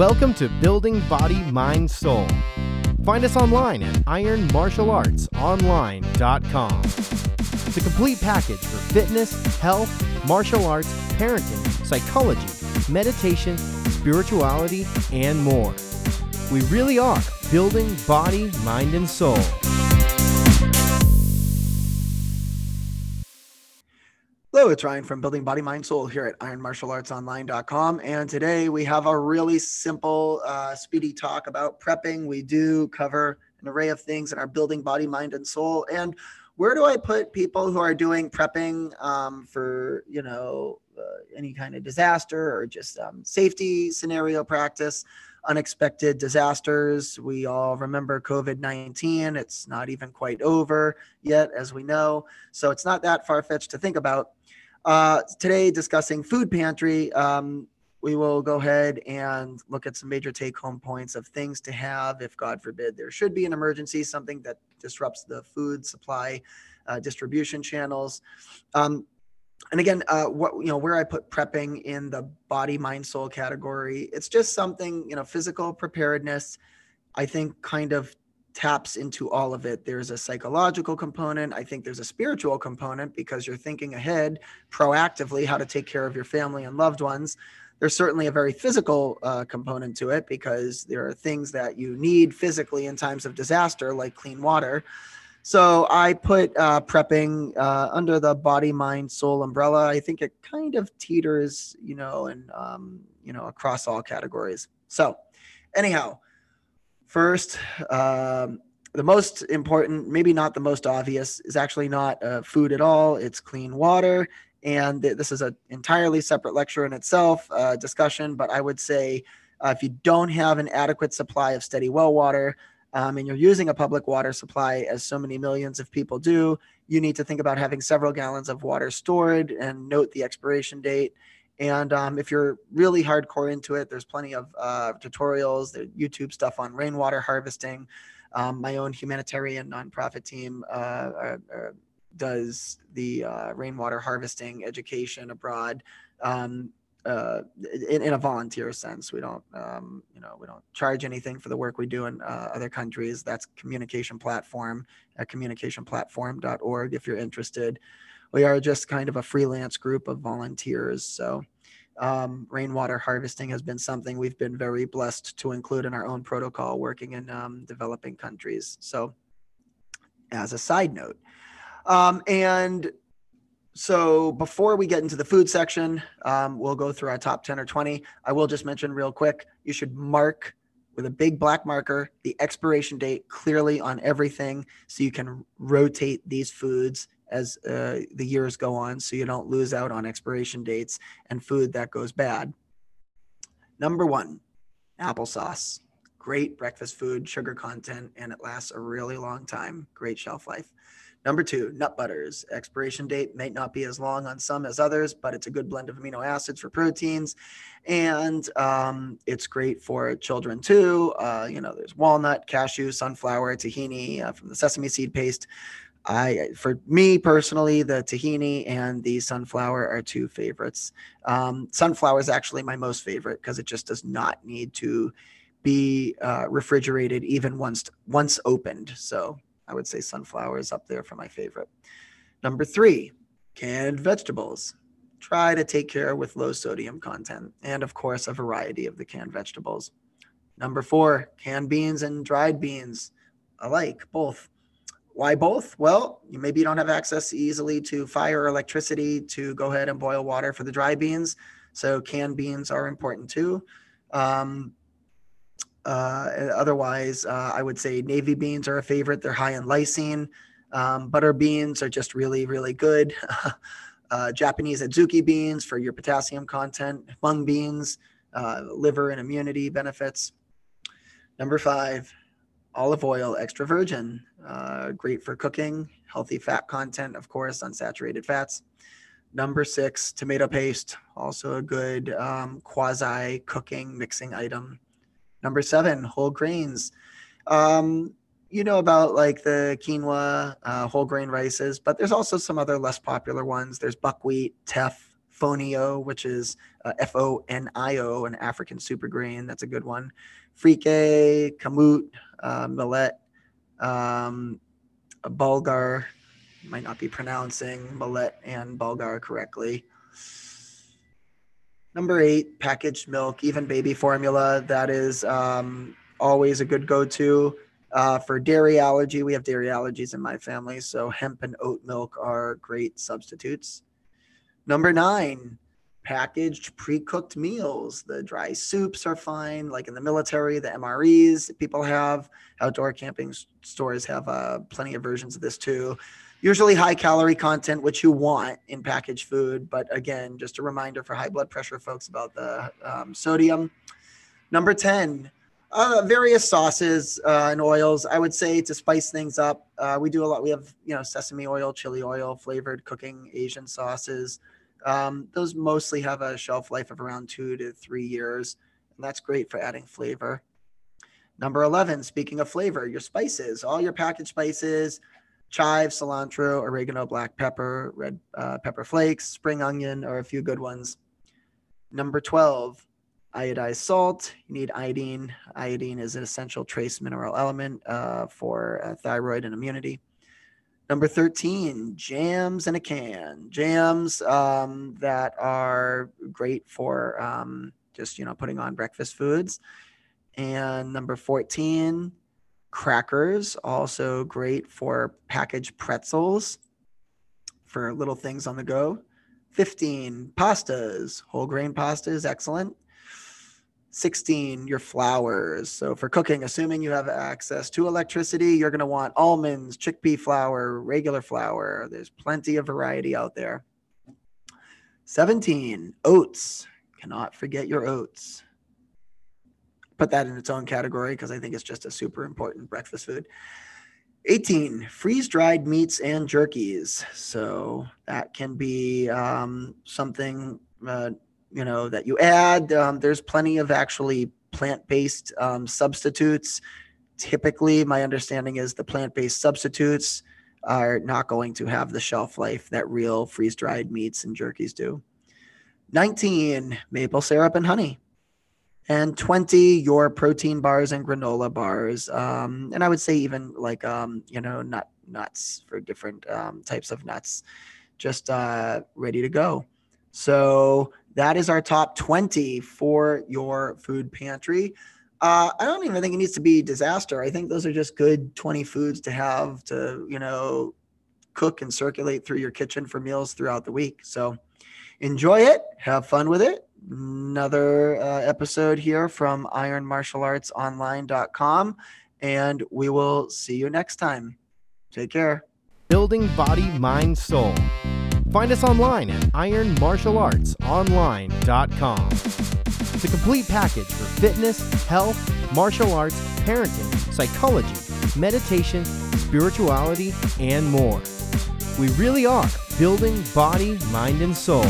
Welcome to Building Body, Mind, Soul. Find us online at ironmartialartsonline.com. The complete package for fitness, health, martial arts, parenting, psychology, meditation, spirituality, and more. We really are building body, mind, and soul. Hello, it's Ryan from Building Body, Mind, Soul here at ironmartialartsonline.com. And today we have a really simple, uh, speedy talk about prepping. We do cover an array of things in our Building Body, Mind, and Soul. And where do I put people who are doing prepping um, for, you know, uh, any kind of disaster or just um, safety scenario practice? unexpected disasters. We all remember COVID 19. It's not even quite over yet, as we know. So it's not that far fetched to think about. Uh, today, discussing food pantry, um, we will go ahead and look at some major take home points of things to have if, God forbid, there should be an emergency, something that disrupts the food supply uh, distribution channels. Um, and again, uh, what you know, where I put prepping in the body, mind, soul category, it's just something you know, physical preparedness. I think kind of taps into all of it. There's a psychological component. I think there's a spiritual component because you're thinking ahead proactively how to take care of your family and loved ones. There's certainly a very physical uh, component to it because there are things that you need physically in times of disaster, like clean water. So I put uh, prepping uh, under the body, mind, soul umbrella. I think it kind of teeters, you know, and um, you know across all categories. So, anyhow, First, um, the most important, maybe not the most obvious, is actually not uh, food at all. It's clean water. And th- this is an entirely separate lecture in itself, uh, discussion. But I would say uh, if you don't have an adequate supply of steady well water, um, and you're using a public water supply, as so many millions of people do, you need to think about having several gallons of water stored and note the expiration date and um, if you're really hardcore into it, there's plenty of uh, tutorials, the YouTube stuff on rainwater harvesting. Um, my own humanitarian nonprofit team uh, uh, uh does the uh, rainwater harvesting education abroad. Um, in, in, a volunteer sense. We don't, um, you know, we don't charge anything for the work we do in other countries. That's communication platform at communicationplatform.org if you're interested we are just kind of a freelance group of volunteers. So um, rainwater harvesting has been something we've been very blessed to include in our own protocol working in um, developing countries. So as a side note, um, and so before we get into the food section, um, we'll go through our top 10 or 20. I will just mention real quick, you should mark with a big black marker the expiration date clearly on everything so you can rotate these foods as uh, the years go on so you don't lose out on expiration dates and food that goes bad. Number one, applesauce. Great breakfast food, sugar content, and it lasts a really long time. Great shelf life. Number two, nut butters. Expiration date may not be as long on some as others, but it's a good blend of amino acids for proteins. And um, it's great for children too. Uh, you know, there's walnut, cashew, sunflower, tahini uh, from the sesame seed paste. I, for me personally, the tahini and the sunflower are two favorites. Um, sunflower is actually my most favorite because it just does not need to be uh, refrigerated even once once opened. So I would say sunflower is up there for my favorite. Number three, canned vegetables. Try to take care with low sodium content and, of course, a variety of the canned vegetables. Number four, canned beans and dried beans alike, both why both? Well, maybe you don't have access easily to fire or electricity to go ahead and boil water for the dry beans. So canned beans are important too. Um, uh, otherwise, uh, I would say navy beans are a favorite. They're high in lysine. Um, butter beans are just really, really good. uh, Japanese adzuki beans for your potassium content. Mung beans, uh, liver and immunity benefits. Number five, olive oil extra virgin uh, great for cooking healthy fat content of course unsaturated fats number six tomato paste also a good um, quasi cooking mixing item number seven whole grains um, you know about like the quinoa uh, whole grain rices but there's also some other less popular ones there's buckwheat teff Fonio, which is uh, F O N I O, an African super grain. That's a good one. Freekeh, Kamut, uh, millet, um, Bulgur. Might not be pronouncing millet and Bulgur correctly. Number eight, packaged milk, even baby formula. That is um, always a good go to. Uh, for dairy allergy, we have dairy allergies in my family, so hemp and oat milk are great substitutes. Number nine, packaged pre-cooked meals. The dry soups are fine, like in the military, the MREs people have. Outdoor camping stores have uh, plenty of versions of this too usually high calorie content, which you want in packaged food. But again, just a reminder for high blood pressure folks about the um, sodium. Number 10, uh, various sauces uh, and oils. I would say to spice things up. Uh, we do a lot. We have, you know, sesame oil, chili oil, flavored cooking Asian sauces. Um, those mostly have a shelf life of around two to three years. And that's great for adding flavor. Number 11, speaking of flavor, your spices, all your packaged spices, chive, cilantro, oregano, black pepper, red uh, pepper flakes, spring onion are a few good ones. Number 12, iodized salt. You need iodine. Iodine is an essential trace mineral element uh, for uh, thyroid and immunity. Number 13, jams in a can. Jams um, that are great for um, just, you know, putting on breakfast foods. And number 14, Crackers, also great for packaged pretzels for little things on the go. 15 pastas, whole grain pastas, excellent. 16 your flours so for cooking assuming you have access to electricity you're going to want almonds chickpea flour regular flour. There's plenty of variety out there. 17 oats. Cannot forget your oats. Put that in its own category because I think it's just a super important breakfast food. 18 freeze dried meats and jerkies. So that can be um, something uh, you know that you add. Um, there's plenty of actually plant based um, substitutes. Typically, my understanding is the plant based substitutes are not going to have the shelf life that real freeze dried meats and jerkies do. 19 maple syrup and honey and 20 your protein bars and granola bars um, and i would say even like um, you know nut nuts for different um, types of nuts just uh, ready to go so that is our top 20 for your food pantry. Uh, i don't even think it needs to be disaster. I think those are just good 20 foods to have to you know cook and circulate through your kitchen for meals throughout the week. So enjoy it have fun with it. Another uh, episode here from ironmartialartsonline.com and we will see you next time. Take care. Building body mind soul find us online at ironmartialartsonline.com the complete package for fitness health martial arts parenting psychology meditation spirituality and more. We really are building body mind and soul